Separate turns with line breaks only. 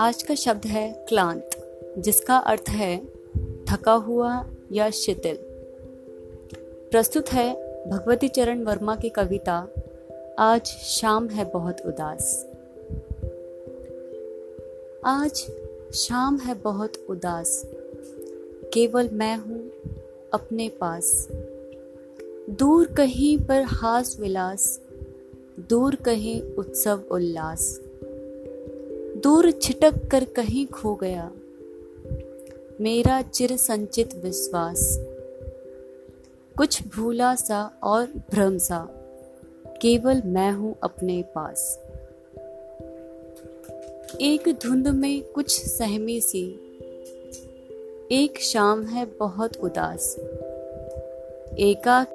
आज का शब्द है क्लांत, जिसका अर्थ है थका हुआ या शिथिल। प्रस्तुत है भगवती चरण वर्मा की कविता, आज शाम है बहुत उदास। आज शाम है बहुत उदास। केवल मैं हूँ अपने पास। दूर कहीं पर हास विलास, दूर कहीं उत्सव उल्लास। दूर छिटक कर कहीं खो गया। मेरा चिर संचित विश्वास। कुछ भूला सा और भ्रम सा। केवल मैं हूँ अपने पास। एक धुंध में कुछ सहमी सी। एक शाम है बहुत उदास। एका